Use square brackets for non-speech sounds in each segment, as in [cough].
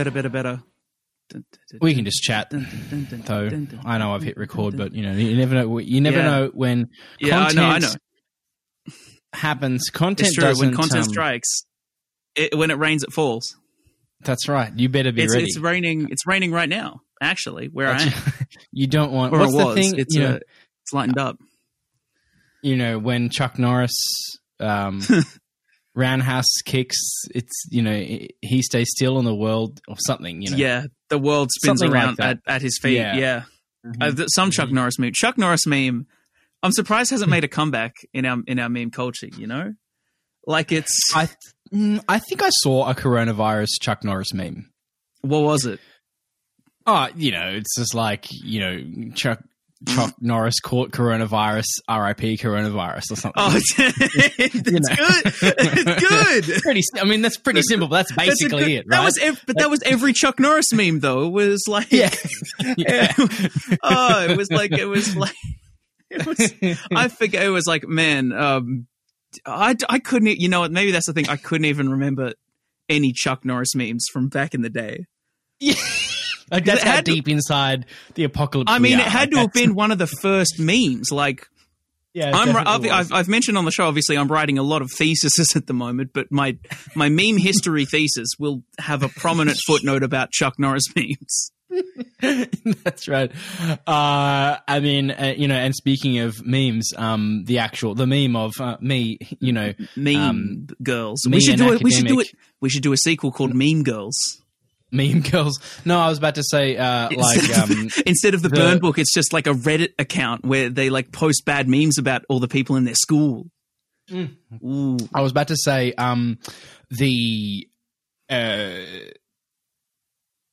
better, better, better. We can just chat. Though I know I've hit record, but you know, you never know. You never Yeah. know when Yeah, I know, I know. happens. Content true. When content um, strikes, it, when it rains, it falls. That's right. You better be It's, ready. it's raining. It's raining right now. Actually, where I am, [laughs] you don't want. where what's it was, the thing? it's you know, it's lightened up. you know when Chuck Norris um, [laughs] roundhouse kicks, it's you know he stays still in the world or something. You know, Yeah, the world spins Something around that. at, at his feet. Yeah. Yeah, Mhm. Uh, some Chuck Norris meme. Chuck Norris meme. I'm surprised hasn't made a comeback in our in our meme culture. You know, like it's I th- mm, I think I saw a coronavirus Chuck Norris meme. what was it? Oh, you know, it's just like you know Chuck Chuck Norris caught coronavirus, R.I.P. coronavirus or something. Oh, [laughs] it's, good. It's good. [laughs] pretty. I mean, that's pretty simple. But that's That's basically good- it, right? That was, ev- but that was every Chuck Norris meme, though. It was like, yeah. [laughs] yeah. oh, it was like, it was like, it was. I forget. It was like, man, um, I, I couldn't. You know what? Maybe that's the thing. I couldn't even remember any Chuck Norris memes from back in the day. Yeah. Like that's how had to- deep inside the apocalypse. I mean, it had to have been one of the first memes. Like, Yeah, I'm. I've. I've, I've mentioned on the show. Obviously, I'm writing a lot of theses [laughs] at the moment, but my my meme history thesis will have a prominent footnote about Chuck Norris [laughs] memes. [laughs] That's right. Uh, I mean, uh, you know, and speaking of memes, um, the actual the meme of uh, me, you know, Meme Um, girls. We should do it. We should do it. We should do a sequel called Meme Girls. Meme girls. No, I was about to say, uh, like, Instead, um, of, [laughs] instead of the, the- burn book, it's just like a Reddit account where they like post bad memes about all the people in their school. Mm. Ooh. I was about to say, um, the, uh,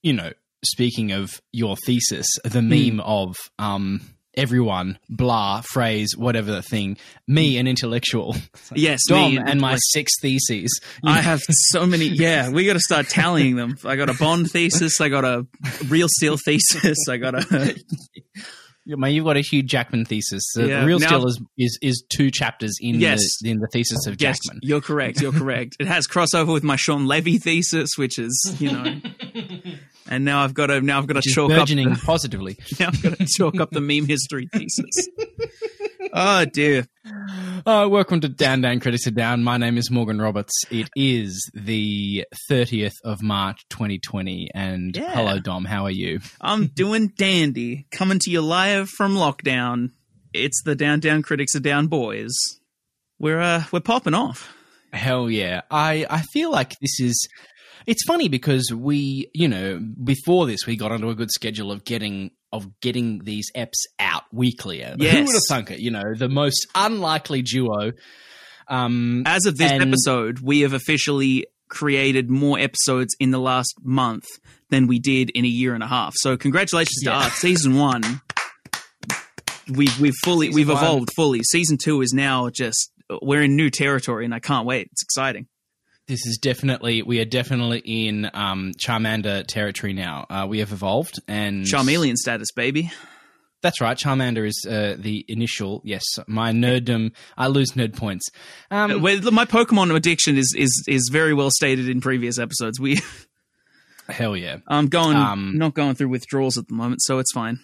you know, speaking of your thesis, the meme of, um, everyone, blah, phrase, whatever the thing, me, an intellectual, [laughs] Yes, Dom, me, and my like, six theses. I have so many. Yeah, we got to start tallying them. I got a Bond thesis. I got a real steel thesis. I got a [laughs] Yeah, Man, you've got a Hugh Jackman thesis. Uh, Yeah, the real now- still is, is is two chapters in Yes. the in the thesis of yes. Jackman. You're correct. You're correct. It has crossover with my Shawn Levy thesis, which is you know. [laughs] And now I've got to now I've got to Which chalk up the, positively. [laughs] now I've got to chalk up the meme history thesis. [laughs] oh dear. Uh, welcome to Down Down Critics Are Down. My name is Morgan Roberts. It is the 30th of March 2020. And Yeah. hello, Dom. How are you? [laughs] I'm doing dandy. Coming to you live from lockdown. It's the Down Down Critics Are Down boys. We're uh we're popping off. Hell yeah. I, I feel like this is. It's funny because we, you know, before this, we got onto a good schedule of getting of getting these eps out weekly. Who Yes. would have thunk it? You know, the most unlikely duo. Um, As of this And- episode, we have officially created more episodes in the last month than we did in a year and a half. So congratulations Yeah. to us. Season one. [laughs] We've we've fully Season we've one. evolved fully. Season two is now just we're in new territory and I can't wait. It's exciting. this is definitely we are definitely in um, Charmander territory now. Uh, we have evolved, and Charmeleon status, baby. That's right. Charmander is uh, the initial. Yes, my nerddom. I lose nerd points. Um, Well, my Pokemon addiction is is is very well stated in previous episodes. We [laughs] hell yeah. I'm going Um, not going through withdrawals at the moment, so it's fine.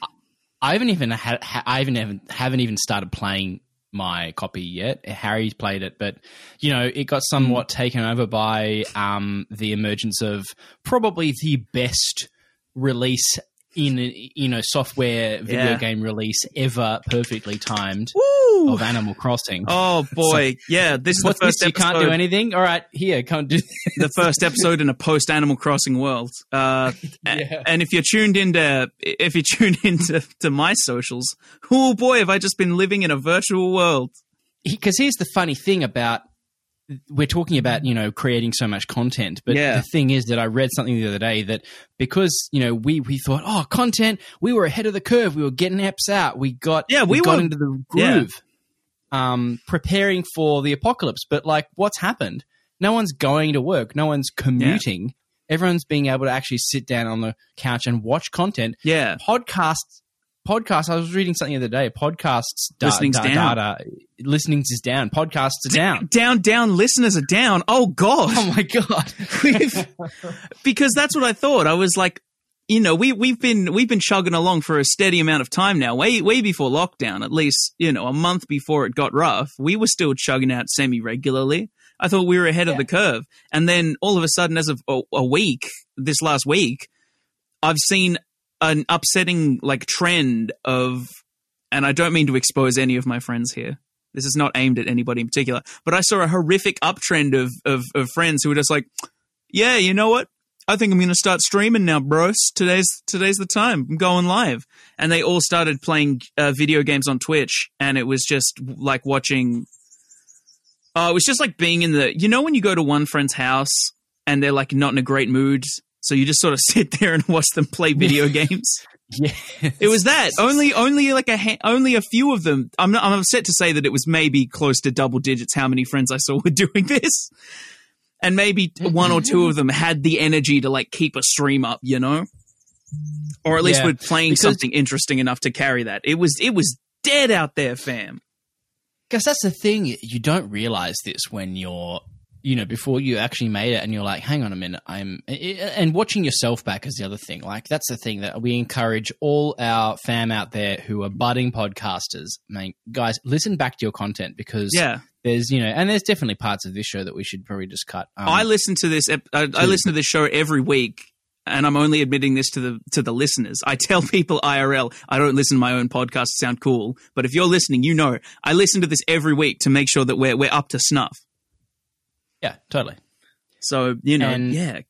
I haven't even ha- ha- I haven't even haven't even started playing my copy yet. Harry played it, but you know it got somewhat taken over by um, the emergence of probably the best release in you know software video Yeah. game release ever, perfectly timed Woo! of Animal Crossing. Oh [laughs] boy, yeah! This is the this? first You episode. can't do anything. All right, here, can't do. the first episode in a post Animal Crossing world. Uh, [laughs] Yeah. And if you're tuned into, if you tune into to my socials, oh boy, have I just been living in a virtual world. because here's the funny thing about we're talking about you know creating so much content but Yeah. the thing is that i read something the other day that because you know we we thought oh content we were ahead of the curve we were getting apps out we got Yeah, we got were- into the Yeah. groove um preparing for the apocalypse. But like what's happened? No one's going to work no one's commuting. Everyone's being able to actually sit down on the couch and watch content. Yeah, podcasts podcasts. I was reading something the other day. Podcasts da- Listening's da- down. data. Listening's is down. Podcasts are down. [laughs] Down, down. Listeners are down. Oh god. Oh my god! [laughs] Because that's what I thought. I was like, you know, we we've been we've been chugging along for a steady amount of time now, way way before lockdown. At least you know, a month before it got rough, we were still chugging out semi regularly. I thought we were ahead of the curve, and then all of a sudden, as of a, a week, this last week, I've seen an upsetting like trend of, and I don't mean to expose any of my friends here. This is not aimed at anybody in particular, but I saw a horrific uptrend of of, of friends who were just like, yeah, you know what? I think I'm going to start streaming now, bros. Today's today's the time. I'm going live, and they all started playing uh, video games on Twitch, and it was just like watching. Uh, it was just like being in the. You know when you go to one friend's house and they're like not in a great mood, so you just sort of [laughs] sit there and watch them play video [laughs] games. yeah, It was that only only like a ha- only a few of them. I'm not, I'm upset to say that it was maybe close to double digits. How many friends I saw [laughs] were doing this, and maybe one or two of them had the energy to like keep a stream up, you know, or at least Yeah, were playing because- something interesting enough to carry that. It was it was dead out there, fam. Because that's the thing. You don't realize this when you're, you know, before you actually made it and you're like, hang on a minute, I'm. And watching yourself back is the other thing. Like, that's the thing that we encourage all our fam out there who are budding podcasters. Man, guys, listen back to your content because Yeah, there's, you know, and there's definitely parts of this show that we should probably just cut. Um, I listen to this. ep- I, I listen to this show every week, and I'm only admitting this to the to the listeners. I tell [laughs] people IRL, I don't listen to my own podcast to sound cool, but if you're listening, you know I listen to this every week to make sure that we're we're up to snuff. Yeah, totally. So you know, And- yeah,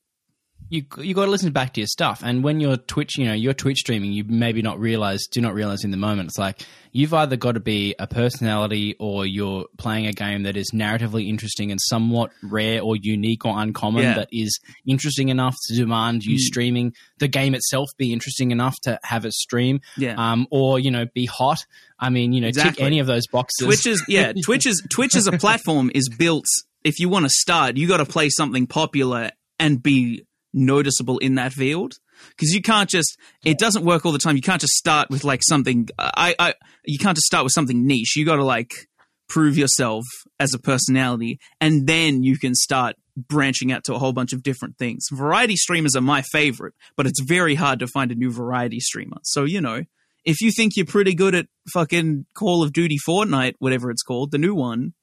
you you got to listen back to your stuff. And when you're Twitch, you know, you're Twitch streaming, you maybe not realize, do not realize in the moment. It's like you've either got to be a personality or you're playing a game that is narratively interesting and somewhat rare or unique or uncommon Yeah. that is interesting enough to demand you Mm. streaming. The game itself be interesting enough to have it stream, yeah. um, or you know, be hot. I mean, you know, tick any of those boxes. Twitch is yeah, [laughs] Twitch is Twitch as a platform is built. If you want to start, you got to play something popular and be noticeable in that field because you can't just. It doesn't work all the time. You can't just start with like something. I, I you can't just start with something niche. You got to like prove yourself as a personality, and then you can start branching out to a whole bunch of different things. Variety streamers are my favorite, but it's very hard to find a new variety streamer. So you know if you think you're pretty good at fucking Call of Duty Fortnite, whatever it's called, the new one,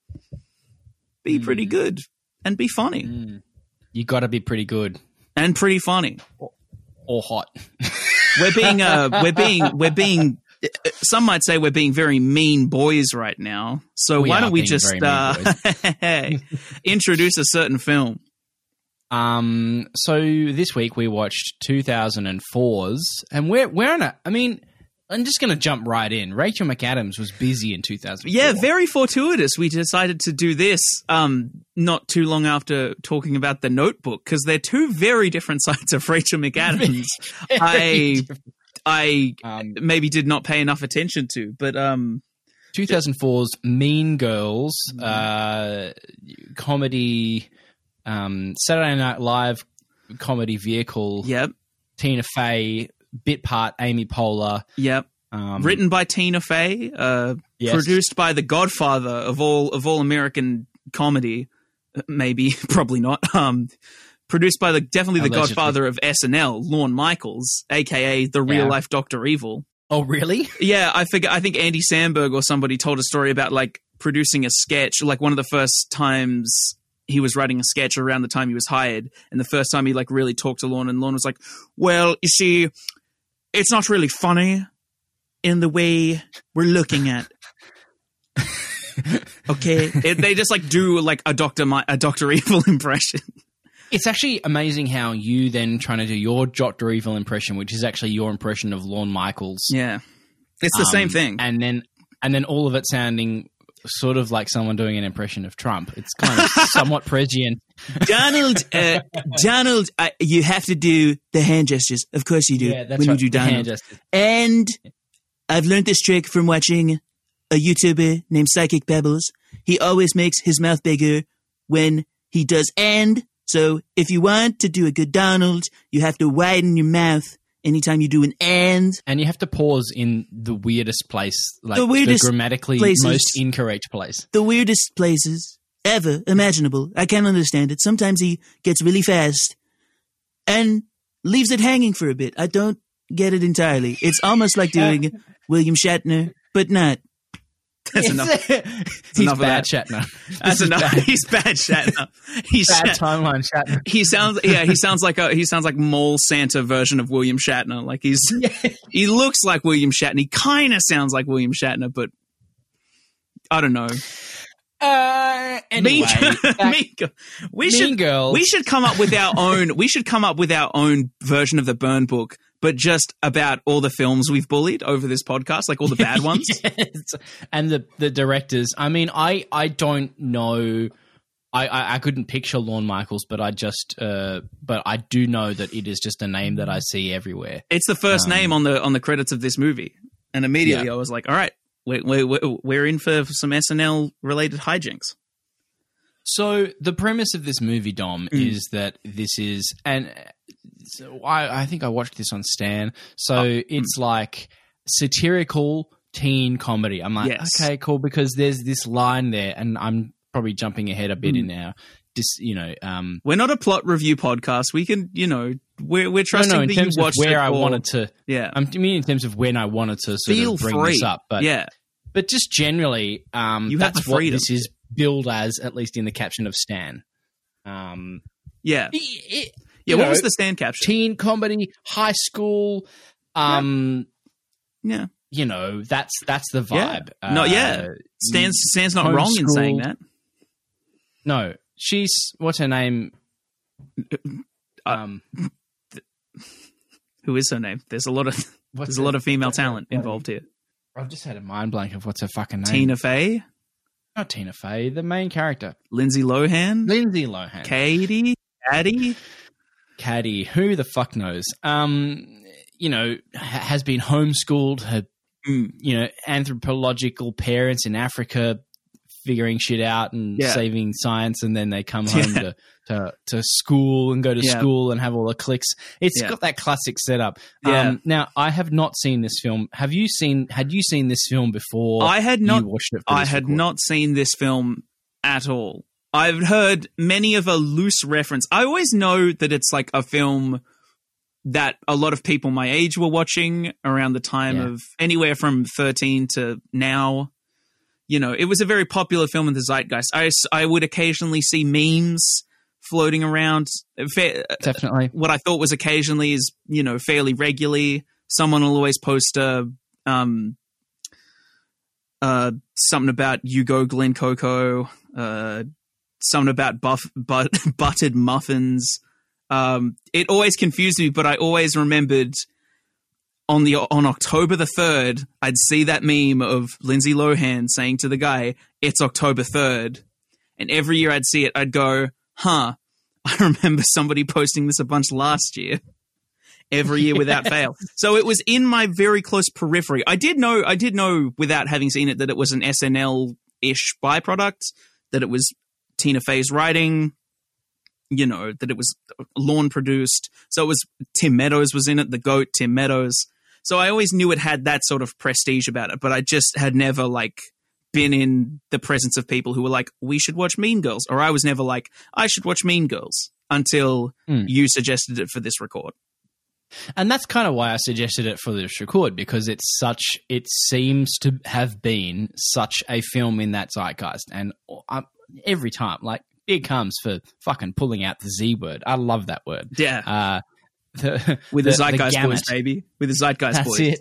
be Mm. pretty good and be funny Mm. you got to be pretty good and pretty funny. or hot. [laughs] We're being uh we're being we're being some might say we're being very mean boys right now. So We why don't we just uh, [laughs] introduce a certain film? Um, so this week we watched 2004's, and we're we're on a. I mean, I'm just going to jump right in. Rachel McAdams was busy in 2004. Yeah, very fortuitous. We decided to do this um, not too long after talking about the Notebook because they're two very different [laughs] sides of Rachel McAdams. [laughs] I I um, maybe did not pay enough attention to, but um, 2004's Mean Girls Mm-hmm. uh, comedy, um, Saturday Night Live comedy vehicle. yep, Tina Fey bit part, Amy Poehler. yep. Um, Written by Tina Fey, uh, yes. produced by the Godfather of all of all American comedy, Uh, maybe [laughs] probably not. Um, produced by the definitely the Allegedly. Godfather of SNL, Lorne Michaels, aka the real Yeah. life Doctor Evil. Oh, really? [laughs] Yeah, I figure. I think Andy Samberg or somebody told a story about like producing a sketch, like one of the first times he was writing a sketch around the time he was hired, and the first time he like really talked to Lorne, and Lorne was like, "Well, you see, it's not really funny in the way we're looking at." okay, it, they just like do like a Doctor a Doctor [laughs] Evil impression. It's actually amazing how you then trying to do your Doctor Evil impression, which is actually your impression of Lorne Michaels. Yeah, it's the same Um, thing. and then and then all of it sounding sort of like someone doing an impression of Trump. It's kind of [laughs] somewhat prescient. Donald, uh, Donald, uh, you have to do the hand gestures. Of course you do. Yeah, that's when right. you do Donald. gestures. And I've learned this trick from watching a YouTuber named Psychic Pebbles. He always makes his mouth bigger when he does and. So if you want to do a good Donald, you have to widen your mouth anytime you do an and, And you have to pause in the weirdest place, like The the, weirdest grammatically places. most incorrect place. the weirdest places ever imaginable. I can't understand it. Sometimes he gets really fast and leaves it hanging for a bit. I don't get it entirely. It's almost like doing William Shatner, but not. [laughs] That's enough. He's enough bad. Shatner. That's enough. Bad, He's bad Shatner. He's bad Shat- timeline, Shatner. he sounds yeah he sounds like a he sounds like mall santa version of william shatner like he's [laughs] he looks like william shatner he kind of sounds like william shatner but i don't know Uh, anyway, [laughs] mean, mean Girl- we Mean should Girls. we should come up with our own we should come up with our own version of the burn book but just about all the films we've bullied over this podcast like all the bad [laughs] ones Yes. and the the directors. I mean, I I don't know. I, I, I couldn't picture Lorne Michaels, but I just uh, but I do know that it is just a name that I see everywhere. it's the first Um, name on the on the credits of this movie and immediately Yeah. i was like all right we're, we're, we're in for some snl related hijinks So the premise of this movie, Dom, Mm. is that this is, and so I, I think I watched this on Stan. So Oh, it's like satirical teen comedy. I'm like, Yes. okay, cool, because there's this line there, and I'm probably jumping ahead a bit Mm. in now. This, you know, um, We're not a plot review podcast. We can, you know, we're we're no, trusting no, in that terms you of watched where I or- wanted to. Yeah, I'm- I mean, in terms of when I wanted to sort feel of bring free. this up, but yeah, but just generally, um, You that's what freedom. this is billed as, at least in the caption of Stan. Um, yeah, it- it- yeah. What know, was the Stan caption? teen comedy, high school. Um, yeah, you know, that's that's the Yeah. vibe. No, Uh, yeah. Stan's Stan's not wrong in saying that. No, she's what's her name? Uh, Um, Who is her name? There's a lot of what's there's a lot of female talent involved here. I've just had a mind blank of what's her fucking name. Tina Fey, not Tina Fey, the main character, Lindsay Lohan, Lindsay Lohan. Katie, Addie. Caddy, who the fuck knows? Um, you know, ha- has been homeschooled. Her, Mm. you know, anthropological parents in Africa figuring shit out and Yeah. saving science, and then they come [laughs] home Yeah. to, to to school and go to Yeah. school and have all the cliques. It's got that classic setup. Yeah. Um, now, I have not seen this film. Have you seen? Had you seen this film before? I had not You watched it. I had record? not seen this film at all. I've heard many of a loose reference. I always know that it's like a film that a lot of people my age were watching around the time Yeah. of anywhere from 13 to now. You know, it was a very popular film in the zeitgeist. I, I would occasionally see memes floating around. Fa- definitely. what I thought was occasionally is you know fairly regularly. Someone will always post a um uh something about you go Glen Coco, uh something about buff but [laughs] buttered muffins. Um it always confused me, but I always remembered on the on October the third, I'd see that meme of Lindsay Lohan saying to the guy, "It's October 3rd. and every year I'd see it, I'd go, "Huh." [laughs] I remember somebody posting this a bunch last year. Every year without [laughs] fail. So it was in my very close periphery. I did know I did know without having seen it that it was an SNL ish byproduct, that it was Tina Fey's writing, you know, that it was Lorne produced. So it was Tim Meadows was in it, the goat Tim Meadows. So I always knew it had that sort of prestige about it, but I just had never like been in the presence of people who were like, we should watch Mean Girls. Or I was never like, I should watch Mean Girls until Hmm. you suggested it for this record. And that's kind of why I suggested it for this record because it's such, it seems to have been such a film in that zeitgeist. And I, every time, like, it comes for fucking pulling out the Z word. I love that word. Yeah. Uh, the, [laughs] With the, the- the Zeitgeist gamut. Boys, baby. With the Zeitgeist That's Boys.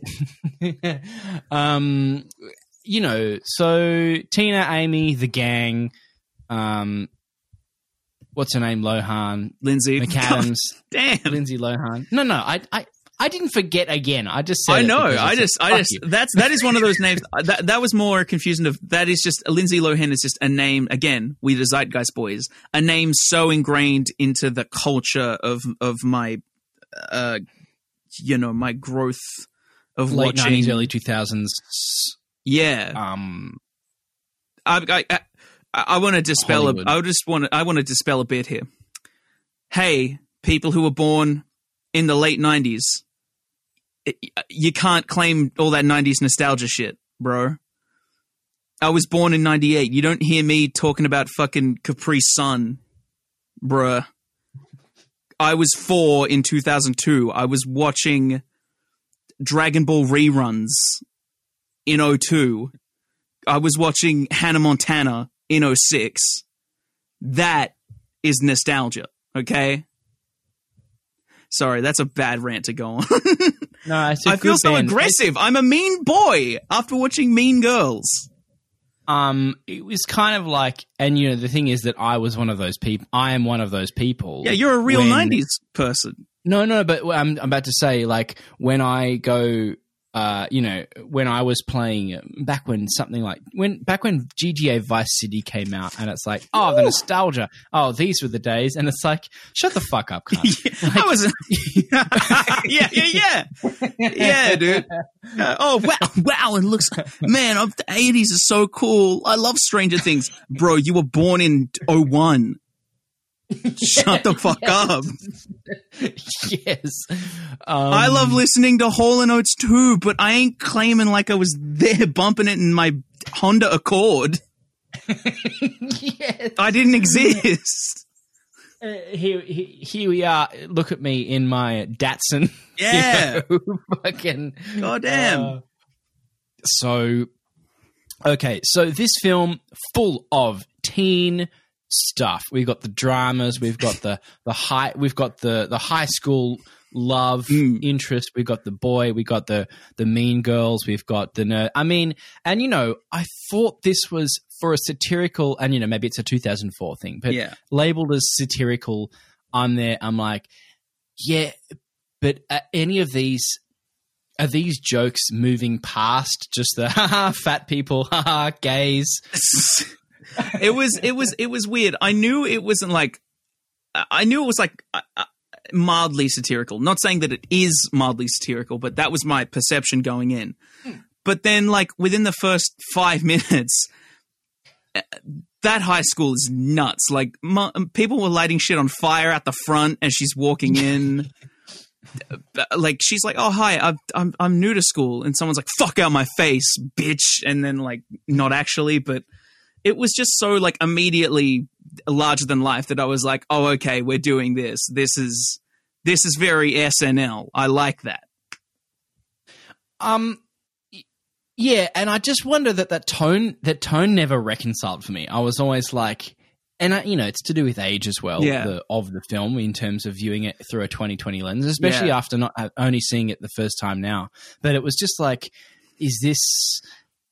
it. [laughs] um, you know, so Tina, Amy, the gang, um, what's her name? Lohan, Lindsay. [laughs] McAdams, Damn. Lindsay Lohan. No, no, I, I, I didn't forget again. I just said I know. I just, I just, you. that's, that is one of those names. That, that was more confusion of, that is just, Lindsay Lohan is just a name, again, we the Zeitgeist Boys, a name so ingrained into the culture of, of my, uh, you know, my growth of late watching. nineties, early two thousands. Yeah. Um, I, I, I, I want to dispel. A. I just want. I want to dispel a bit here. Hey, people who were born in the late '90s, you can't claim all that 90s nostalgia shit, bro. I was born in 98. You don't hear me talking about fucking Capri Sun, bruh. I was four in 2002. I was watching Dragon Ball reruns in 02. I was watching Hannah Montana in 06. That is nostalgia, okay? Sorry, that's a bad rant to go on. No, [laughs] I feel so band. aggressive. I'm a mean boy after watching Mean Girls. Um it was kind of like and you know the thing is that i was one of those people i am one of those people Yeah, you're a real when- 90s person. no no but I'm, I'm about to say like when i go uh you know when i was playing back when something like when back when gta vice city came out and it's like oh the nostalgia oh these were the days and it's like shut the fuck up cunt. [laughs] I was. [laughs] [laughs] yeah, yeah, yeah. Yeah, dude. Uh, oh, wow. Wow. It looks. Man, of the 80s is so cool. I love Stranger Things. Bro, you were born in 01. Shut the fuck up. [laughs] yes um, I love listening to Hall and Oates too, but I ain't claiming like I was there bumping it in my Honda Accord. [laughs] yes. I didn't exist. Uh, here, here, here we are. Look at me in my Datsun. [laughs] Yeah. You know, fucking. Goddamn. uh, so, okay, so this film full of teen stuff. We've got the dramas. We've got the the high. We've got the the high school love Mm. interest. we've got the boy. We got the the mean girls. We've got the nerd. I mean, and you know, I thought this was for a satirical, and you know, maybe it's a 2004 thing, but yeah. labeled as satirical, I'm there. I'm like, yeah, but are any of these are these jokes moving past just the [laughs] haha fat people, haha gays? [laughs] it was it was it was weird. I knew it wasn't like I knew it was like uh, uh, mildly satirical. Not saying that it is mildly satirical, but that was my perception going in. But then, like within the first five [laughs] minutes, uh, that high school is nuts. Like mu- people were lighting shit on fire at the front as she's walking in. [laughs] Like she's like, "Oh hi, I'm I'm I'm new to school," and someone's like, "Fuck out my face, bitch," and then like not actually, but it was just so like immediately larger than life that I was like, "Oh okay, we're doing this. This is this is very SNL. I like that." Um, yeah, and I just wonder that that tone that tone never reconciled for me. I was always like. And I, you know, it's to do with age as well Yeah. the, of the film in terms of viewing it through a 2020 lens, especially Yeah. after not uh, only seeing it the first time now. But it was just like, is this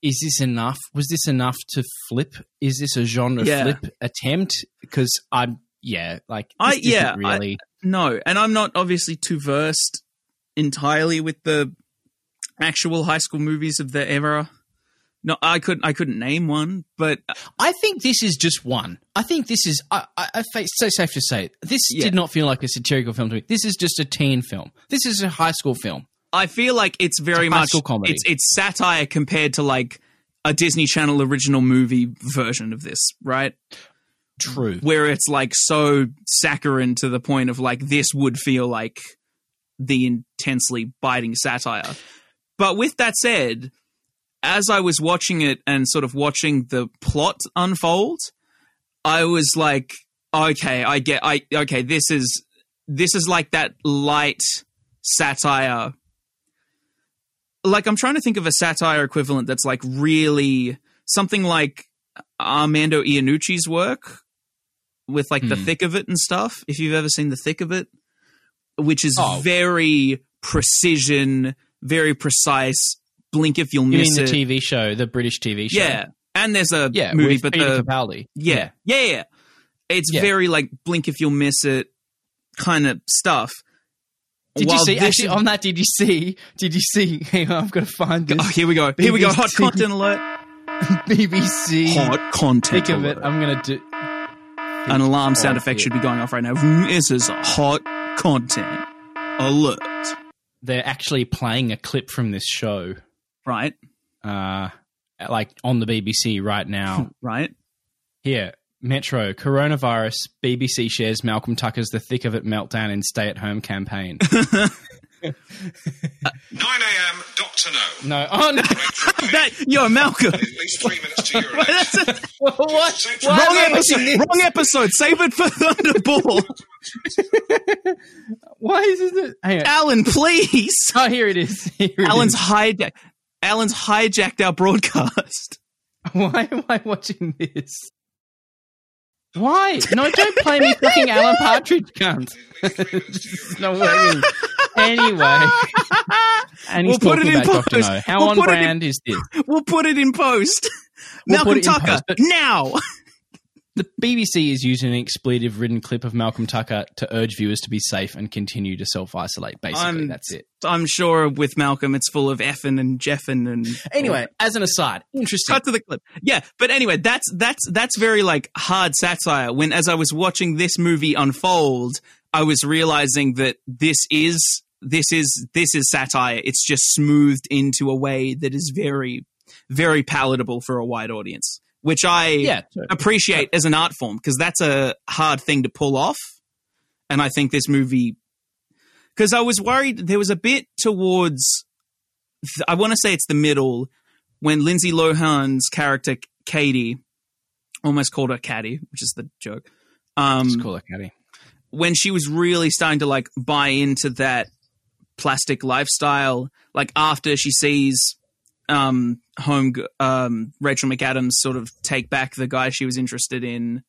is this enough? Was this enough to flip? Is this a genre Yeah. flip attempt? Because I'm yeah, like I- yeah, I- really. No, and I'm not obviously too versed entirely with the actual high school movies of the era. No, I couldn't. I couldn't name one, but I think this is just one. I think this is. I, I, I so safe to say this Yeah. did not feel like a satirical film to me. This is just a teen film. This is a high school film. I feel like it's very It's much comedy. It's it's satire compared to like a Disney Channel original movie version of this, right? True. Where it's like so saccharine to the point of like this would feel like the intensely biting satire. But with that said, as I was watching it and sort of watching the plot unfold, I was like, okay, I get, I okay, this is this is like that light satire. Like I'm trying to think of a satire equivalent that's like really something like Armando Iannucci's work with like the Hmm. thick of it and stuff. If you've ever seen the thick of it, which is Oh. very precision, very precise. Blink if you'll miss it. The. TV show, the British TV show? Yeah, and there's a yeah. movie, but Peter the Capaldi. yeah, yeah, yeah. It's Yeah. very like blink if you'll miss it kind of stuff. Did While you see? Actually, is- on that, did you see? Did you see? [laughs] Hang on, I've got to find this oh, here we go. Here we go. Hot content alert. [laughs] BBC. Hot content Think of it. I'm gonna do. An alarm sound effect should be going off right now. This is hot content alert. They're actually playing a clip from this show, Right, uh, like on the BBC right now. [laughs] right. Here, Metro coronavirus. BBC shares Malcolm Tucker's "The Thick of It" meltdown in stay-at-home campaign. [laughs] 9 a.m. Doctor No. No. Oh no. that, [laughs] yo, Malcolm. At least three minutes to urinate. [laughs] That's a- what? Why wrong episode. watching? Wrong episode. Save it for Thunderball. Why is it? Hang on. Alan, please. Oh, here it is. Here it Alan's is. hijacked. Alan's hijacked our broadcast. Why am I watching this? Why? No, don't play me fucking Alan [laughs] Partridge, cunt. this is not working. Anyway, and he's We'll put it in post. How We'll on it in- brand is this? We'll put it in post. We'll Malcolm put it in Tucker, post, now. The BBC is using an expletive-ridden clip of Malcolm Tucker to urge viewers to be safe and continue to self-isolate. Basically, I'm- that's it. I'm sure with Malcolm, it's full of effing and jeffing and Anyway, as an aside, interesting. cut to the clip. Yeah, but anyway, that's that's that's very like hard satire. When as I was watching this movie unfold, I was realizing that this is this is this is satire. It's just smoothed into a way that is very very palatable for a wide audience, which I Yeah, appreciate as an art form because that's a hard thing to pull off. And I think this movie, because I was worried there was a bit towards, I want to say it's the middle when Lindsay Lohan's character Katie, almost called her Caddy, which is the joke. Um, It's cool, like, Caddy. when she was really starting to like buy into that plastic lifestyle, like after she sees um home um Rachel McAdams sort of take back the guy she was interested in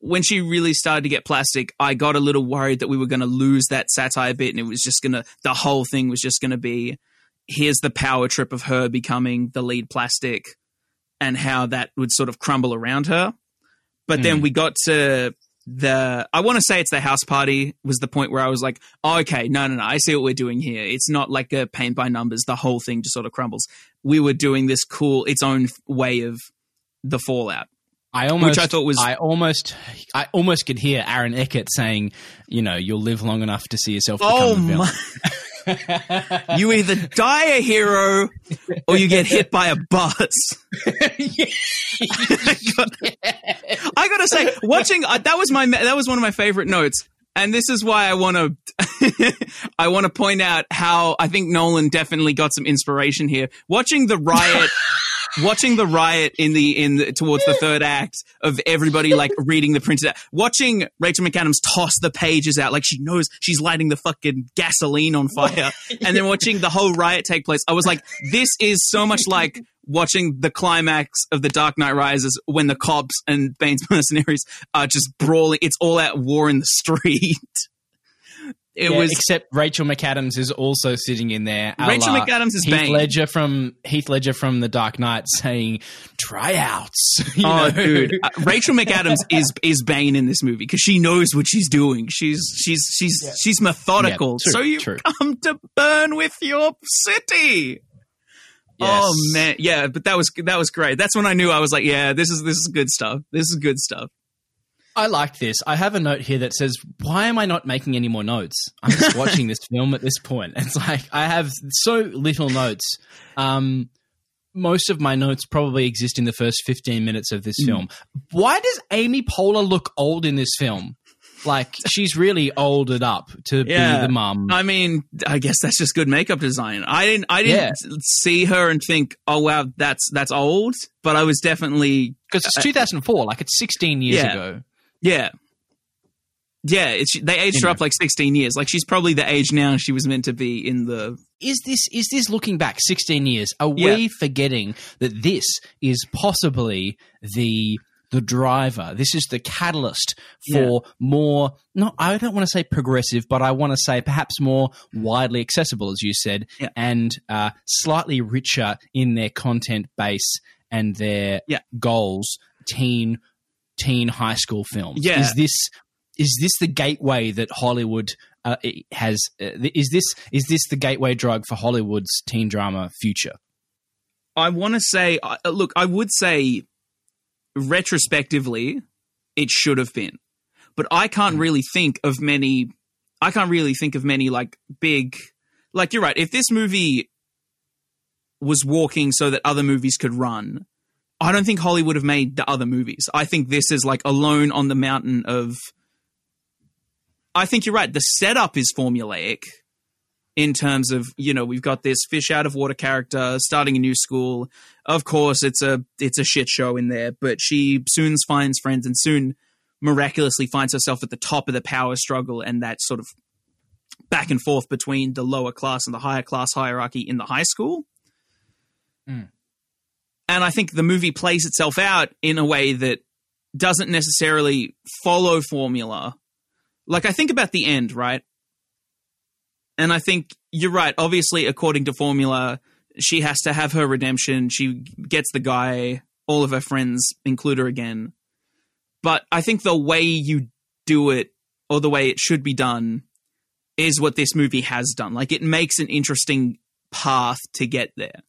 when she really started to get plastic I got a little worried that we were going to lose that satire bit and it was just going to the whole thing was just going to be here's the power trip of her becoming the lead plastic and how that would sort of crumble around her but then Hmm. we got to the I want to say it's the house party was the point where I was like, oh, okay, no, no, no, I see what we're doing here. It's not like a paint by numbers. The whole thing just sort of crumbles. We were doing this cool, its own way of the fallout. I almost, which I thought was- I almost, I almost could hear Aaron Eckhart saying, you know, you'll live long enough to see yourself become Oh a villain. my! [laughs] you either die a hero or you get hit by a bus. [laughs] I gotta say, watching uh, that was my that was one of my favorite notes, and this is why I want to [laughs] I want to point out how I think Nolan definitely got some inspiration here. Watching the riot, [laughs] watching the riot in the in the, towards the third act of everybody like [laughs] reading the printed out, watching Rachel McAdams toss the pages out like she knows she's lighting the fucking gasoline on fire, [laughs] and then watching the whole riot take place. I was like, this is so much like watching the climax of The Dark Knight Rises when the cops and Bane's [laughs] mercenaries are just brawling. It's all out war in the street. It Yeah, was except Rachel McAdams is also sitting in there. Rachel la McAdams is Heath Bane. Ledger from Heath Ledger from The Dark Knight saying tryouts. [laughs] you Oh, know? dude! Uh, [laughs] Rachel McAdams is is Bane in this movie because she knows what she's doing. She's she's she's she's methodical. Yeah, true, so you true. come to burn with your city. Oh man, yeah, but that was that was great. That's when I knew I was like, yeah, this is this is good stuff. This is good stuff. I like this. I have a note here that says, "Why am I not making any more notes? I'm just [laughs] watching this film at this point." It's like I have so little notes. Um, most of my notes probably exist in the first 15 minutes of this Mm. film. Why does Amy Poehler look old in this film? Like she's really olded up to Yeah. be the mum. I mean, I guess that's just good makeup design. I didn't I didn't see her and think, oh wow, that's that's old. But I was definitely Because it's 2004, like it's 16 years Yeah. ago. Yeah. Yeah, it's, they aged her up like 16 years. Like she's probably the age now she was meant to be in the. is this is this looking back 16 years are Yeah. we forgetting that this is possibly the the driver this is the catalyst for more no i don't want to say progressive but i want to say perhaps more widely accessible as you said Yeah. and uh, slightly richer in their content base and their Yeah. goals teen teen high school films Yeah. is this is this the gateway that Hollywood uh, has? Uh, is this is this the gateway drug for Hollywood's teen drama future? I want to say, uh, look, I would say retrospectively, it should have been. But I can't really think of many. I can't really think of many like big. Like you're right. If this movie was walking so that other movies could run, I don't think Hollywood have made the other movies. I think this is like alone on the mountain of. I think you're right. The setup is formulaic. in terms of you know we've got this fish out of water character starting a new school. Of course, it's a it's a shit show in there, but she soon finds friends and soon miraculously finds herself at the top of the power struggle and that sort of back and forth between the lower class and the higher class hierarchy in the high school. Mm. And I think the movie plays itself out in a way that doesn't necessarily follow formula. Like I think about the end, right? And I think you're right. Obviously, according to formula, she has to have her redemption. She gets the guy. All of her friends include her again. But I think the way you do it, or the way it should be done, is what this movie has done. Like it makes an interesting path to get there,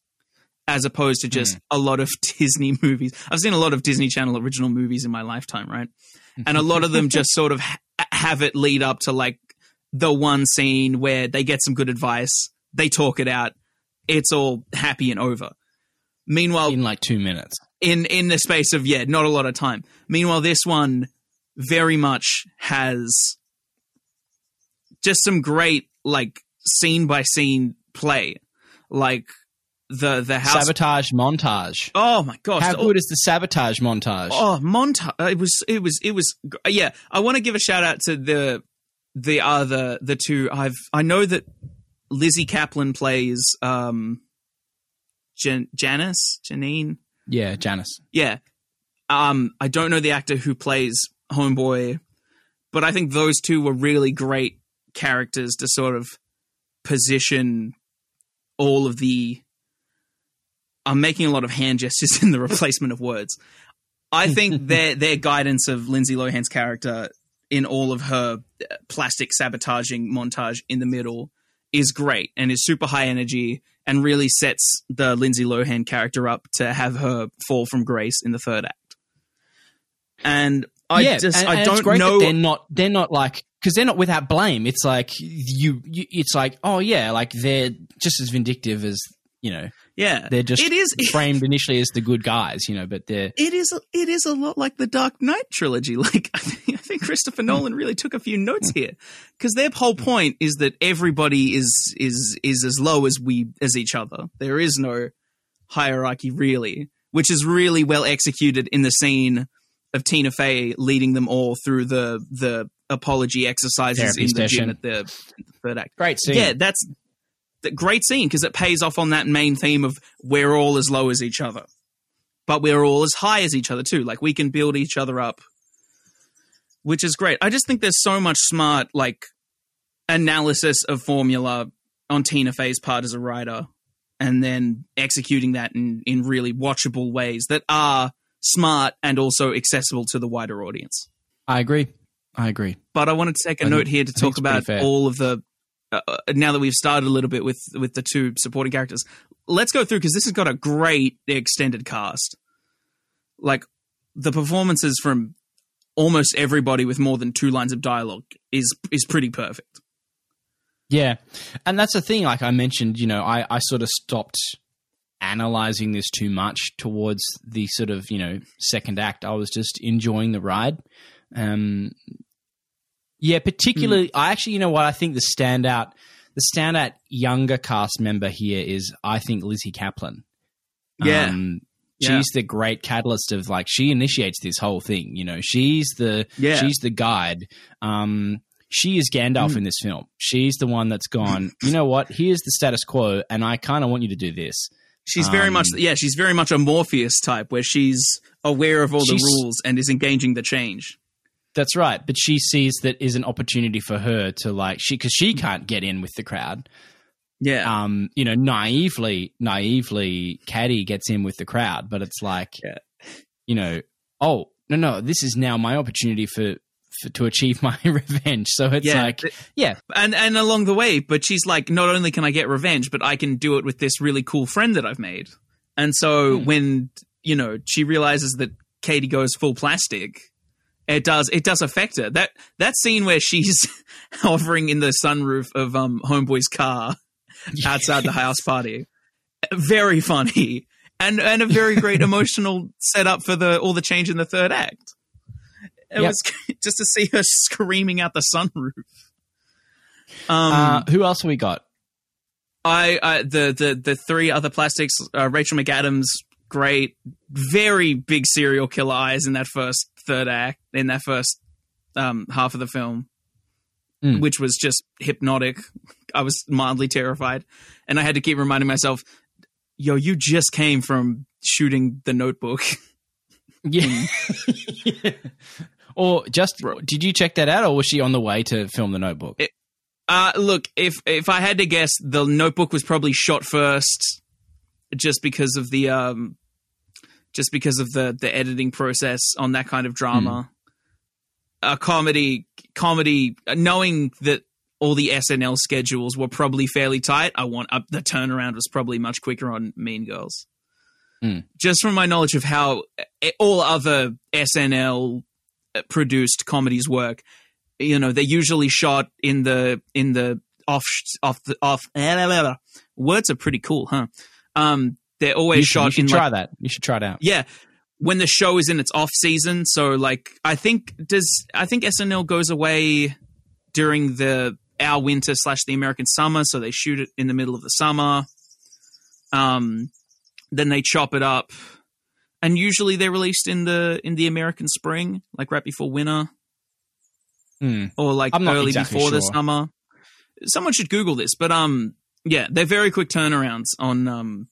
as opposed to just mm. a lot of [laughs] Disney movies. I've seen a lot of Disney Channel original movies in my lifetime, right? And a lot of them just sort of ha- have it lead up to like the one scene where they get some good advice, they talk it out, it's all happy and over. Meanwhile, in like two minutes, in in the space of yeah, not a lot of time. Meanwhile, this one very much has just some great like scene by scene play, like the the house sabotage montage. Oh my gosh! How good is the sabotage montage? Oh, montage! It was it was it was yeah. I want to give a shout out to the the other the two. I've I know that Lizzy Caplan plays um Jan- Janis Janine. Yeah, Janis. Yeah. Um, I don't know the actor who plays Homeboy, but I think those two were really great characters to sort of position all of the I'm making a lot of hand gestures in the [laughs] replacement of words. I think [laughs] their their guidance of Lindsay Lohan's character in all of her plastic sabotaging montage in the middle is great and is super high energy and really sets the Lindsay Lohan character up to have her fall from grace in the third act. And I yeah, just and, I and don't know they're not they're not like because they're not without blame. It's like you, you, it's like oh yeah, like they're just as vindictive as you know. Yeah, they're just it is framed initially as the good guys, you know, but they're it is it is a lot like the Dark Knight trilogy. [laughs] Like I think, I think Christopher hmm. Nolan really took a few notes hmm. here because their whole hmm. point is that everybody is is is as low as we as each other. There is no hierarchy really, which is really well executed in the scene of Tina Fey leading them all through the the apology exercises Therapy in the session. gym at the, the third act. great scene. Yeah, that's the great scene because it pays off on that main theme of we're all as low as each other, but we're all as high as each other too. Like we can build each other up, which is great. I just think there's so much smart like analysis of formula on Tina Fey's part as a writer, and then executing that in in really watchable ways that are smart and also accessible to the wider audience. I agree. I agree. But I wanted to take a I note think- here to talk about all of the. Uh, now that we've started a little bit with with the two supporting characters, let's go through because this has got a great extended cast. Like the performances from almost everybody with more than two lines of dialogue is is pretty perfect. Yeah. And that's the thing, like I mentioned, you know, I, I sort of stopped analyzing this too much towards the sort of, you know, second act. I was just enjoying the ride. Um yeah, particularly I actually you know what I think the standout the standout younger cast member here is I think Lizzy Caplan. Yeah. Um, Yeah. She's the great catalyst of like she initiates this whole thing. You know, she's the Yeah. she's the guide. Um, she is Gandalf in this film. She's the one that's gone. You know what? Here's the status quo, and I kind of want you to do this. She's very Um, much yeah, she's very much a Morpheus type where she's aware of all the rules and is engaging the change. That's right. But she sees that is an opportunity for her to like she because she can't get in with the crowd. Yeah. Um, you know, naively, naively, Caddy gets in with the crowd, but it's like, Yeah. you know, oh no, no, this is now my opportunity for, to achieve [laughs] my revenge. So it's Yeah. like, yeah, and and along the way, but she's like, not only can I get revenge, but I can do it with this really cool friend that I've made. And so Hmm. when you know she realizes that Katie goes full plastic, it does it does affect her. That that scene where she's [laughs] hovering in the sunroof of um Homeboy's car [laughs] outside the house party, very funny. And, and a very great [laughs] emotional setup for the all the change in the third act. It Yep. was just to see her screaming out the sunroof. Um, Uh, who else have we got? I, I the the the three other plastics. Uh, Rachel McAdams, great, very big serial killer eyes in that first third act, in that first um, half of the film, Mm. which was just hypnotic. I was mildly terrified, and I had to keep reminding myself, "Yo, you just came from shooting The Notebook." [laughs] Yeah. or just did you check that out, or was she on the way to film the Notebook? Uh, look, if if I had to guess, The Notebook was probably shot first, just because of the um, just because of the the editing process on that kind of drama. A comedy, comedy, knowing that all the SNL schedules were probably fairly tight. I want up the turnaround was probably much quicker on Mean Girls. Hmm. Just from my knowledge of how eh, all other SNL produced comedies work, you know, they're usually shot in the in the off off the off. Words are pretty cool, huh? Um, they're always you should, shot you should try like, that. You should try it out. yeah, when the show is in its off season. So like, I think does I think SNL goes away during the our winter slash the American summer, so they shoot it in the middle of the summer. Um, then they chop it up, and usually they're released in the in the American spring, like right before winter, Hmm. or like early exactly before the summer. Someone should Google this, but um, yeah, they're very quick turnarounds on um,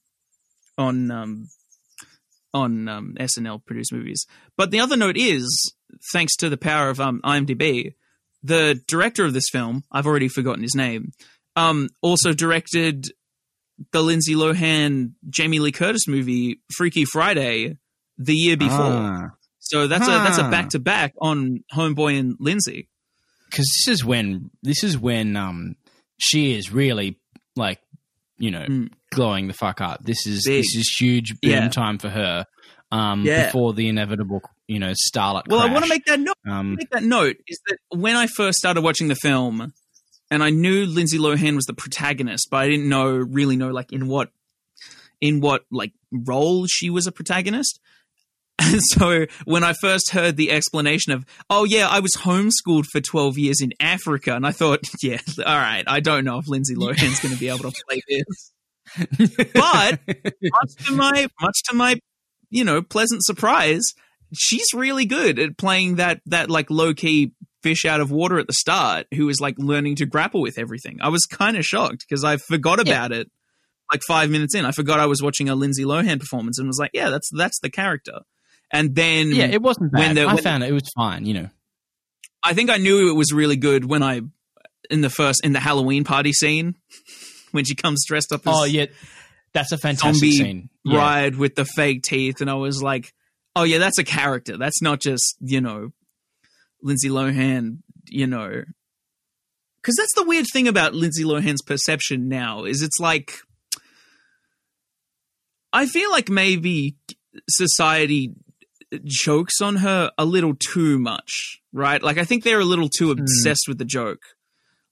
on um, on um, SNL produced movies. But the other note is, thanks to the power of um, IMDb, the director of this film, I've already forgotten his name, um, also directed the Lindsay Lohan Jamie Lee Curtis movie Freaky Friday the year before. Ah. So that's a that's a back to back on Homeboy and Lindsay. because this is when this is when um she is really like you know Mm. glowing the fuck up. This is Big. this is huge boom Yeah. time for her. Um, Yeah. before the inevitable you know starlet. Well, I want to make that note. um make that note is that when I first started watching the film, and I knew Lindsay Lohan was the protagonist, but I didn't know really know like in what in what like role she was a protagonist. And so when I first heard the explanation of, oh yeah, I was homeschooled for twelve years in Africa, and I thought, [laughs] yeah, all right, I don't know if Lindsay Lohan's going to be able to play [laughs] this, but much to my much to my you know pleasant surprise she's really good at playing that that like low key fish out of water at the start who is like learning to grapple with everything. I was kind of shocked because i forgot Yeah. about it like five minutes in. I forgot i was watching a lindsay lohan performance and was like yeah that's that's the character and then yeah, it wasn't when bad. the- I when- found it. It was fine. You know. i think i knew it was really good when i in the first in the halloween party scene [laughs] when she comes dressed up as Oh yeah, that's a fantastic zombie scene. Yeah. ride with the fake teeth, and I was like, "Oh yeah, that's a character. That's not just you know, Lindsay Lohan. You know, because that's the weird thing about Lindsay Lohan's perception now is it's like, I feel like maybe society jokes on her a little too much, right? Like I think they're a little too obsessed with the joke.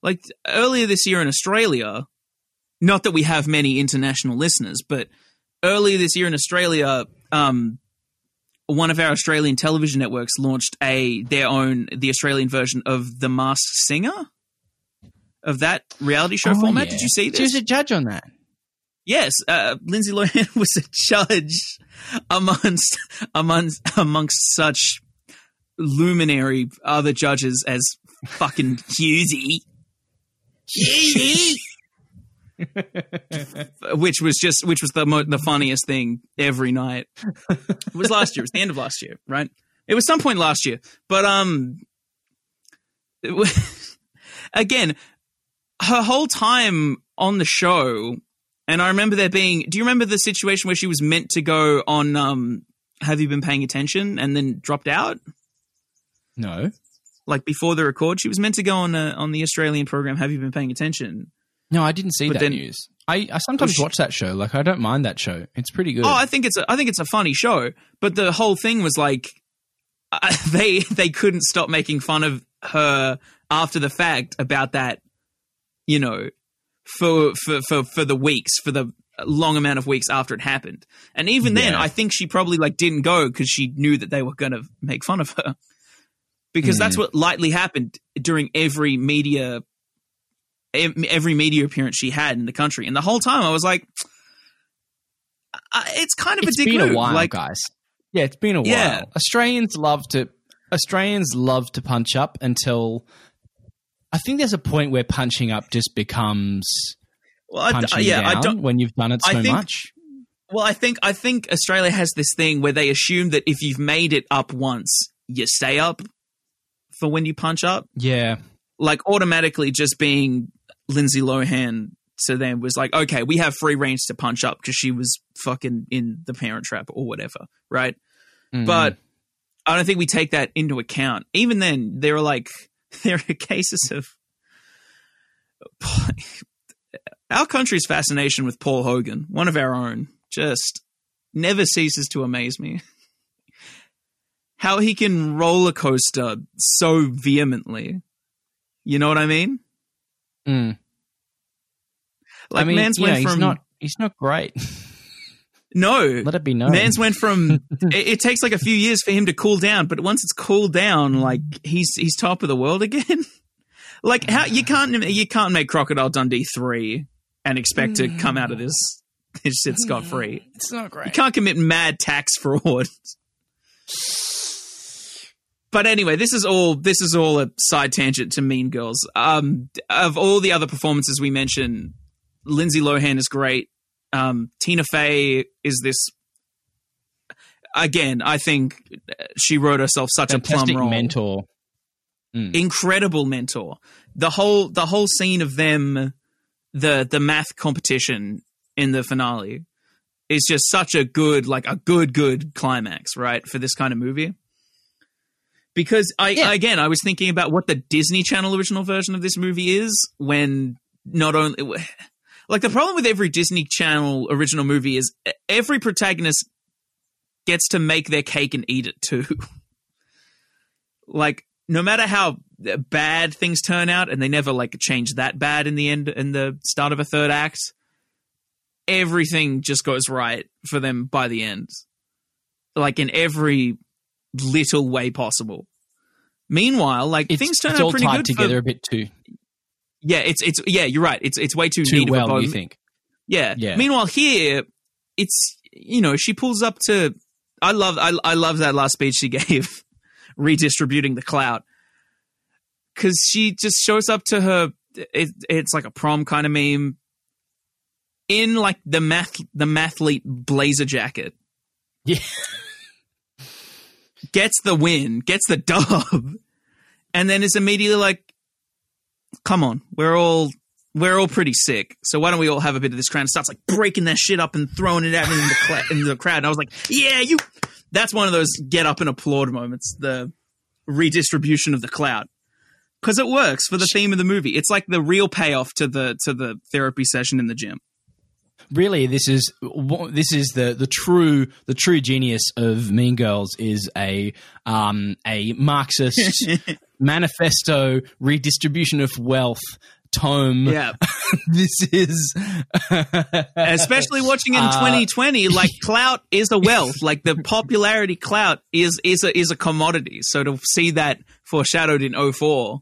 Like earlier this year in Australia, not that we have many international listeners, but earlier this year in Australia, um, one of our Australian television networks launched a their own the Australian version of The Masked Singer of that reality show Oh, format. yeah. Did you see She was a judge on that. Yes, uh, Lindsay Lohan [laughs] was a judge amongst amongst amongst such luminary other judges as fucking Hughesy. Hughesy. [laughs] which was just which was the mo- the funniest thing every night. It was last year. It was the end of last year, right? It was some point last year, but um, was, [laughs] again, her whole time on the show, and I remember there being. Do you remember the situation where she was meant to go on? Um, Have you been paying attention? And then dropped out. No, Like before the record, she was meant to go on a, on the Australian program. Have you been paying attention? no, I didn't see But that then- news. I, I sometimes she- watch that show. Like I don't mind that show. It's pretty good. Oh, I think it's a, I think it's a funny show, but the whole thing was like uh, [laughs] they they couldn't stop making fun of her after the fact about that, you know, for for for for the weeks for the long amount of weeks after it happened, and even then, Yeah. I think she probably like didn't go because she knew that they were going to make fun of her, because Hmm. that's what lightly happened during every media every media appearance she had in the country. And the whole time I was like, it's kind of It's a dick been a while, like, guys. Yeah, it's been a while. Yeah. Australians love to Australians love to punch up until I think there's a point where punching up just becomes well, I, punching yeah, down I don't. when you've done it I so think- much. Well, I think I think Australia has this thing where they assume that if you've made it up once, you stay up for when you punch up. Yeah. Like automatically, just being Lindsay Lohan to them was like, okay, we have free range to punch up because she was fucking in the Parent Trap or whatever, right? Mm. But I don't think we take that into account. Even then, there are like [laughs] there are cases of our country's fascination with Paul Hogan, one of our own, just never ceases to amaze me. How he can roller coaster so vehemently. You know what I mean? Mm. Like I mean, man's know, went he's from not he's not great. [laughs] no, Let it be known. Man's went from [laughs] it, it takes like a few years for him to cool down, but once it's cooled down, like he's he's top of the world again. [laughs] like how you can't you can't make Crocodile Dundee three and expect to come out of this this shit scot free. it's not great. You can't commit mad tax fraud. [laughs] But anyway, this is all this is all a side tangent to Mean Girls. Um, of all the other performances we mentioned, Lindsay Lohan is great. Um, Tina Fey is this. Again, I think she wrote herself such a Fantastic plum role mentor. incredible mentor. The whole the whole scene of them, the the math competition in the finale, is just such a good like a good good climax, right, for this kind of movie. Because I Yeah. again I was thinking about what the Disney Channel original version of this movie is when not only like the problem with every Disney Channel original movie is every protagonist gets to make their cake and eat it too. [laughs] like no matter how uh, bad things turn out and they never like change that bad in the end in the start of a third act everything just goes right for them by the end. Like in every little way possible. Meanwhile like It's, things turn it's out all pretty tied good together for, a bit too yeah it's it's yeah you're right it's it's way too, too neat of a well. You think? Yeah. Yeah. Meanwhile, here it's you know she pulls up to. I love I I love that last speech she [laughs] gave, redistributing the clout, because she just shows up to her. It, it's like a prom kind of meme. In like the math the mathlete blazer jacket, Yeah. gets the win, gets the [laughs] dub, and then is immediately like, "Come on, we're all we're all pretty sick, so why don't we all have a bit of this crowd?" And starts like breaking that shit up and throwing it out in the cla- in the crowd. And I was like, "Yeah, you." That's one of those get up and applaud moments. The redistribution of the clout because it works for the theme of the movie. It's like the real payoff to the to the therapy session in the gym. Really this is this is the the true the true genius of Mean Girls is a um a Marxist [laughs] manifesto redistribution of wealth tome. Yeah, [laughs] this is [laughs] especially watching in Uh, 2020 like clout is a wealth. Like the popularity clout is is a is a commodity. So to see that foreshadowed in 04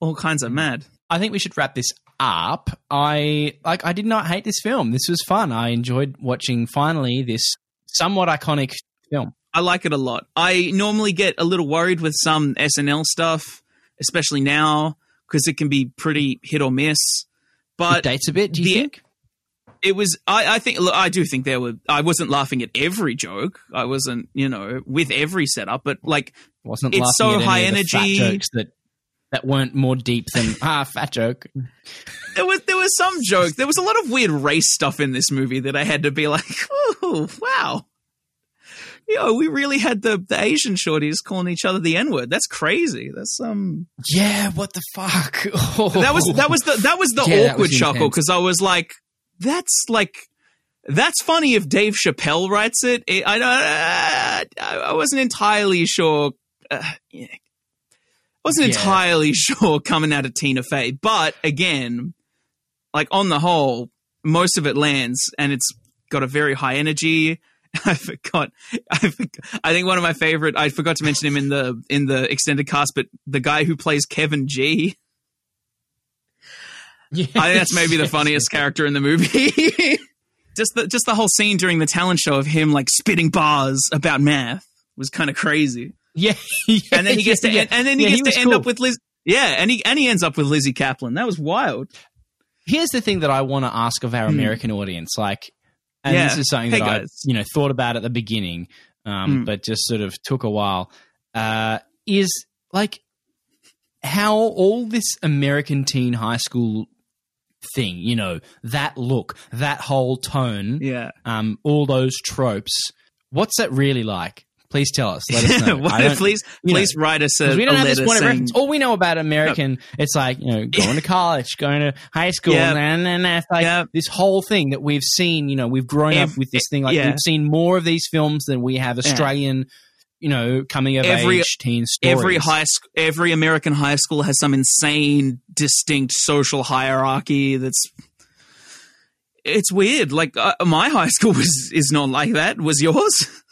all kinds of mad. I think we should wrap this up. I like I did not hate this film. This was fun. I enjoyed watching finally this somewhat iconic film. i like it a lot i normally get a little worried with some snl stuff especially now because it can be pretty hit or miss it but dates a bit, do you the- think? it was I, I think look, I do think there were I wasn't laughing at every joke. I wasn't, you know, with every setup, but like Wasn't it's so high of the fat energy. jokes that that weren't more deep than [laughs] ah fat joke. there was there was some joke. There was a lot of weird race stuff in this movie that I had to be like, [laughs] oh wow. Yo, we really had the, the Asian shorties calling each other the N word. That's crazy. That's um Yeah, what the fuck? [laughs] that was that was the that was the Yeah, awkward was chuckle because I was like, that's like that's funny if Dave Chappelle writes it. it I, I I wasn't entirely sure. Uh, yeah. Wasn't Yeah. entirely [laughs] sure coming out of Tina Fey, but again, like on the whole, most of it lands and it's got a very high energy. [laughs] I forgot. I forgot, I think one of my favorite. I forgot to mention him in the in the extended cast, but the guy who plays Kevin G. [laughs] Yeah. I think that's maybe the funniest character in the movie. just the just the whole scene during the talent show of him like spitting bars about math was kind of crazy. [laughs] Yeah, And then he gets to yeah, and, and then he yeah, gets was to end cool. up with Liz. Yeah, and he and he ends up with Lizzy Caplan. That was wild. Here's the thing that I want to ask of our American audience, like, and. Yeah. this is something Hey, that I, you know, thought about at the beginning, um, Hmm. but just sort of took a while. Uh, is like how all this American teen high school thing, you know, that look, that whole tone, Yeah. um, all those tropes. What's that really like? Please tell us. Let us [laughs] know. What- I please, know, please write us a, we don't a have this point of reference. All we know about American, it's like you know, going to [laughs] college, going to high school, Yeah. and then it's like Yeah. this whole thing that we've seen. You know, we've grown Ev- up with this thing. Like yeah. we've seen more of these films than we have Australian, you know, coming of Every- age teen stories. every high sc- every American high school has some insane, distinct social hierarchy. That's it's weird. Like uh, my high school was is not like that. Was yours? [laughs]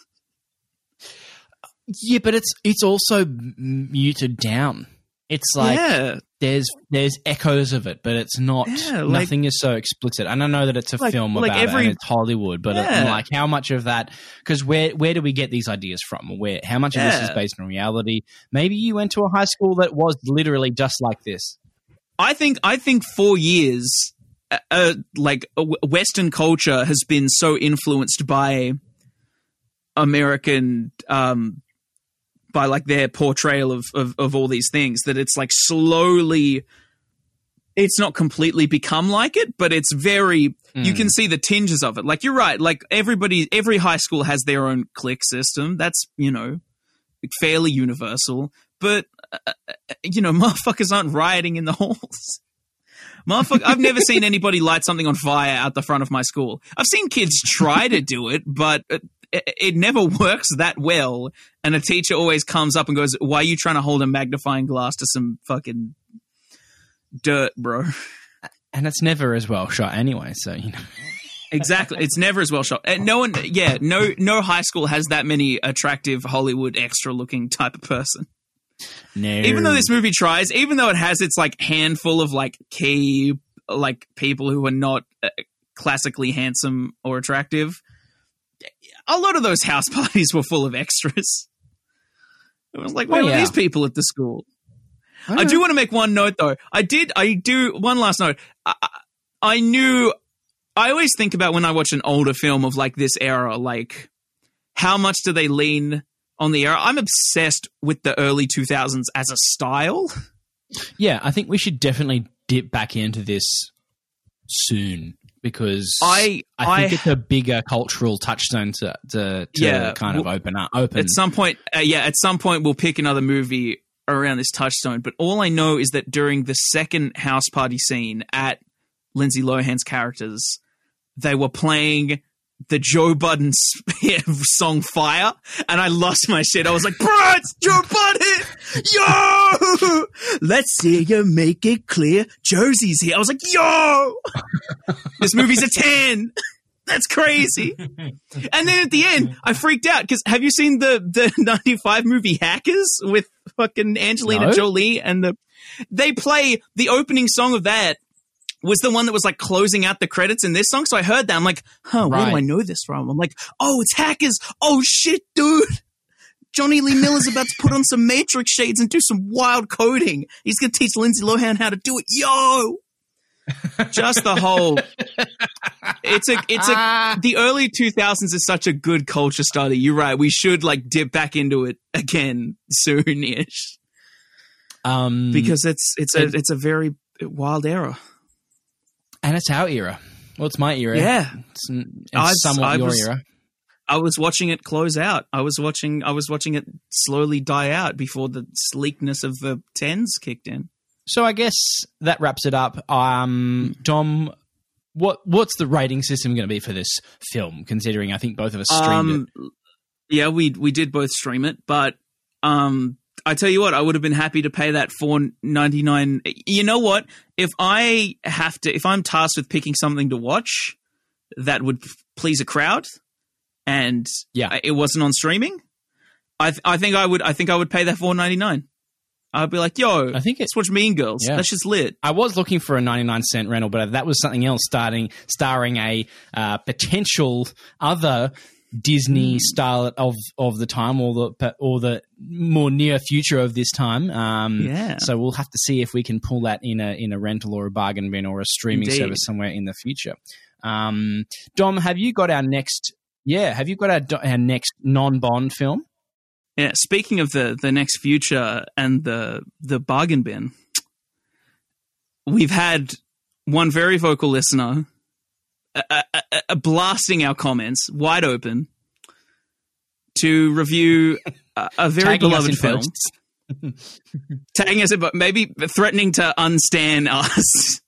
yeah, but it's it's also muted down. It's like yeah, there's there's echoes of it, but it's not. Yeah, like- nothing is so explicit. And I know that it's a Like- film like about it every- and it's Hollywood, but Yeah. uh, like how much of that? Because where where do we get these ideas from? Where how much of this is based on reality? Maybe you went to a high school that was literally just like this. I think I think for years, uh, uh, like uh, Western culture has been so influenced by American, um, by like their portrayal of, of of all these things that it's like slowly. It's not completely become like it, but it's very. You Mm. can see the tinges of it. Like you're right. Like everybody, every high school has their own clique system. That's you know, fairly universal. But uh, you know, [laughs] motherfuckers aren't rioting in the halls. Motherfucker, I've never seen anybody light something on fire out the front of my school. I've seen kids try to do it, but it, it never [laughs] works that well. And a teacher always comes up and goes, "Why are you trying to hold a magnifying glass to some fucking dirt, bro?" [laughs] And it's never as well shot anyway. So you know, [laughs] Exactly. It's never as well shot. And no one, yeah, no, no high school has that many attractive Hollywood extra looking type of person. no. even though this movie tries, even though it has its like handful of like key like people who are not uh, classically handsome or attractive, a lot of those house [laughs] parties were full of extras. It was like, oh, where Oh, were yeah. these people at the school? I do want to make one note though. I did. I do one last note. I, I- I knew. I always think about when I watch an older film of like this era, like how much do they lean on the era? I'm obsessed with the early 2000s as a style. Yeah, I think we should definitely dip back into this soon because I- I think I- it's a bigger cultural touchstone to to, to Yeah, kind of well, open up. Open. At some point, uh, yeah, at some point we'll pick another movie around this touchstone. But all I know is that during the second house party scene at Lindsay Lohan's characters, they were playing the Joe Budden [laughs] song "Fire," and I lost my shit. I was like, "Bro, it's Joe Budden! Yo, let's see you make it clear. Josie's here." I was like, "Yo, [laughs] this movie's a ten. [laughs] That's crazy." And then at the end, I freaked out because have you seen the the '95 movie Hackers with fucking Angelina No. Jolie and the they play the opening song of that was the one that was like closing out the credits in this song. So I heard that I'm like, huh, where do I know this from? I'm like, oh, it's Hackers. Oh shit, dude. Jonny Lee Miller's about to put on some Matrix shades and do some wild coding. He's gonna teach Lindsay Lohan how to do it. Yo. Just the whole [laughs] it's a it's a the early 2000s is such a good culture study. You're right. We should like dip back into it again soon-ish um, because it's it's a it- it's a very wild era. And it's our era. Well, it's my era. Yeah. it's, it's I- somewhat I your was- era. I was watching it close out. I was watching I was watching it slowly die out before the sleekness of the 10s kicked in. So I guess that wraps it up. Um, Dom, what what's the rating system going to be for this film? Considering I think both of us streamed it. Um, yeah, we we did both stream it, but um, I tell you what, I would have been happy to pay that four ninety nine. You know what? If I have to, if I'm tasked with picking something to watch that would please a crowd, and Yeah. it wasn't on streaming, I th- I think I would I think I would pay that four ninety nine. I'd be like, "Yo, I think it- let's watch Mean Girls. Yeah. That's just lit." I was looking for a 99 cent rental, but that was something else starting starring a uh, potential other Disney starlet of of the time or the or the more near future of this time. Um, Yeah. So we'll have to see if we can pull that in a in a rental or a bargain bin or a streaming Indeed. service somewhere in the future. Um, Dom, have you got our next? Yeah, have you got our our next non Bond film? Yeah. Speaking of the the next future and the the bargain bin, we've had one very vocal listener uh, uh, uh, uh, blasting our comments wide open to review a, a very Tagging beloved film. [laughs] tagging us, but maybe threatening to unstan us.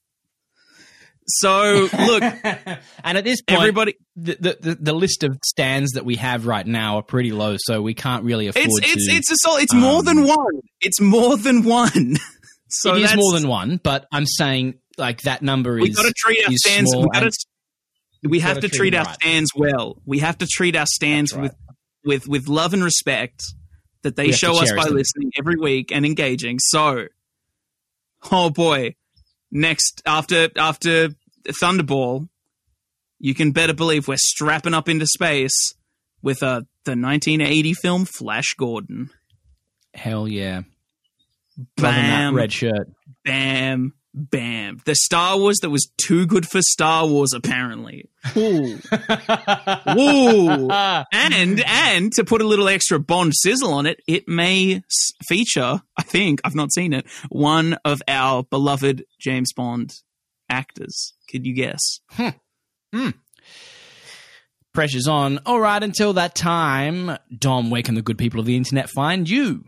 So look, [laughs] and at this point, everybody, the, the, the, list of stands that we have right now are pretty low, so we can't really afford it's to. it's it's a sol- It's more um, than one. It's more than one. [laughs] so it is more than one, but I'm saying like that number is. We got to treat our stands. We, gotta, and- we have gotta treat our right. stands well. We have to treat our stands right. with with with love and respect that they We show us by them. listening every week and engaging. So, oh boy, next after after Thunderball, you can better believe we're strapping up into space with uh, the 1980 film Flash Gordon. Hell yeah, loving that Bam, red shirt. bam, bam. The Star Wars that was too good for Star Wars, apparently. Ooh. Ooh. And and to put a little extra Bond sizzle on it, it may feature, I think, I've not seen it, one of our beloved James Bond actors. Could you guess? Hmm. Hmm. Pressure's on. All right, until that time, Dom, where can the good people of the internet find you?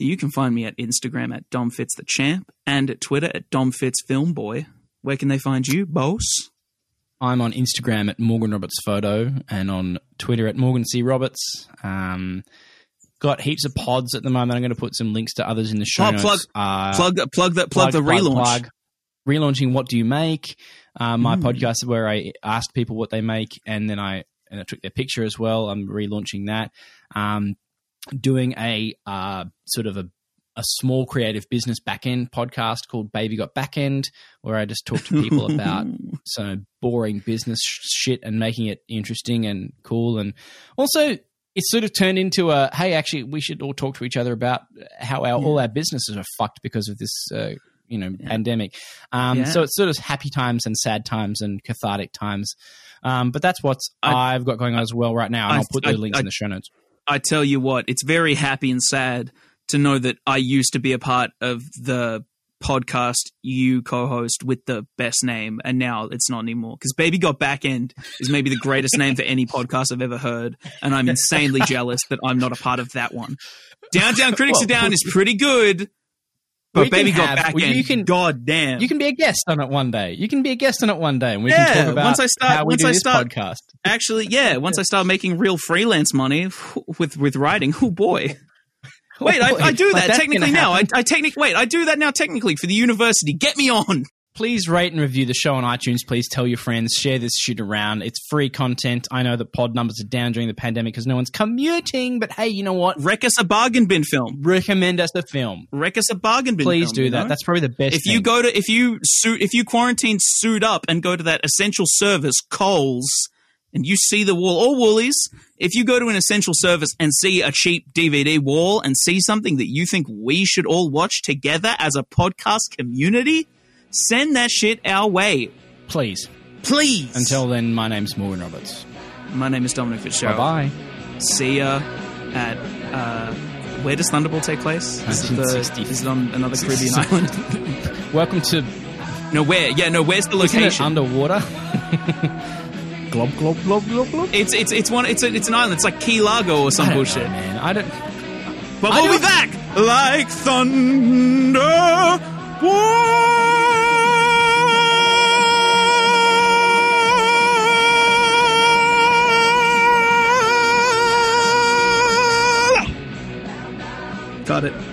You can find me at Instagram at DomFitsTheChamp and at Twitter at DomFitsFilmBoy. Where can they find you, boss? I'm on Instagram at Morgan Roberts Photo and on Twitter at Morgan C Roberts. Um, got heaps of pods at the moment. I'm going to put some links to others in the show Oh, notes. plug- Uh, plug the plug the plug, the relaunch. plug. Relaunching What Do You Make? Uh, my Mm. podcast where I asked people what they make and then I, and I took their picture as well. I'm relaunching that. Um, doing a uh, sort of a, a small creative business backend podcast called Baby Got Backend, where I just talk to people [laughs] about some boring business sh- shit and making it interesting and cool. And also, it's sort of turned into a hey, actually, we should all talk to each other about how our all our businesses are fucked because of this. Uh, you know, Yeah. pandemic. Um, Yeah. So it's sort of happy times and sad times and cathartic times. Um, but that's what I- I've got going on as well right now. And I, will put the I- links I- in the show notes. I tell you what, it's very happy and sad to know that I used to be a part of the podcast you co-host with the best name, and now it's not anymore. Because Baby Got Backend is maybe the greatest name for any podcast I've ever heard, and I'm insanely jealous that I'm not a part of that one. Downtown Critics Well, Are Down is pretty good, but Baby Got have- Backend, you can- god damn. You can be a guest on it one day. You can be a guest on it one day, and we Yeah, can talk about once I start- how we once do I this start- podcast. Actually, yeah, once I start making real freelance money with with writing, oh boy. [laughs] Oh wait, I, I do that that's technically now. I. I technic wait, I do that now technically for the university. Get me on. Please rate and review the show on iTunes. Please tell your friends. Share this shit around. It's free content. I know that pod numbers are down during the pandemic because no one's commuting, but hey, you know what? Wreck us a bargain bin film. Recommend us a film. Wreck us a bargain bin. Please film, do that. know? That's probably the best. if you thing. go to if you suit if you quarantine suit up and go to that essential service Coles and you see the wall or Woolies, if you go to an essential service and see a cheap DVD wall and see something that you think we should all watch together as a podcast community, send that shit our way, please. please. Until then, my name's Morgan Roberts. my name is Dominic Fitzgerald. bye. bye. See ya at uh, where does Thunderball take place? Is it, the, is it on another Caribbean island? [laughs] Welcome to No, where? Yeah, no. Where's the location? underwater. [laughs] glob glob glob glob glob. It's it's it's one it's a, it's an island. It's like Key Largo or some bullshit. know, man. I don't. But I we'll be back like thunder. Got it.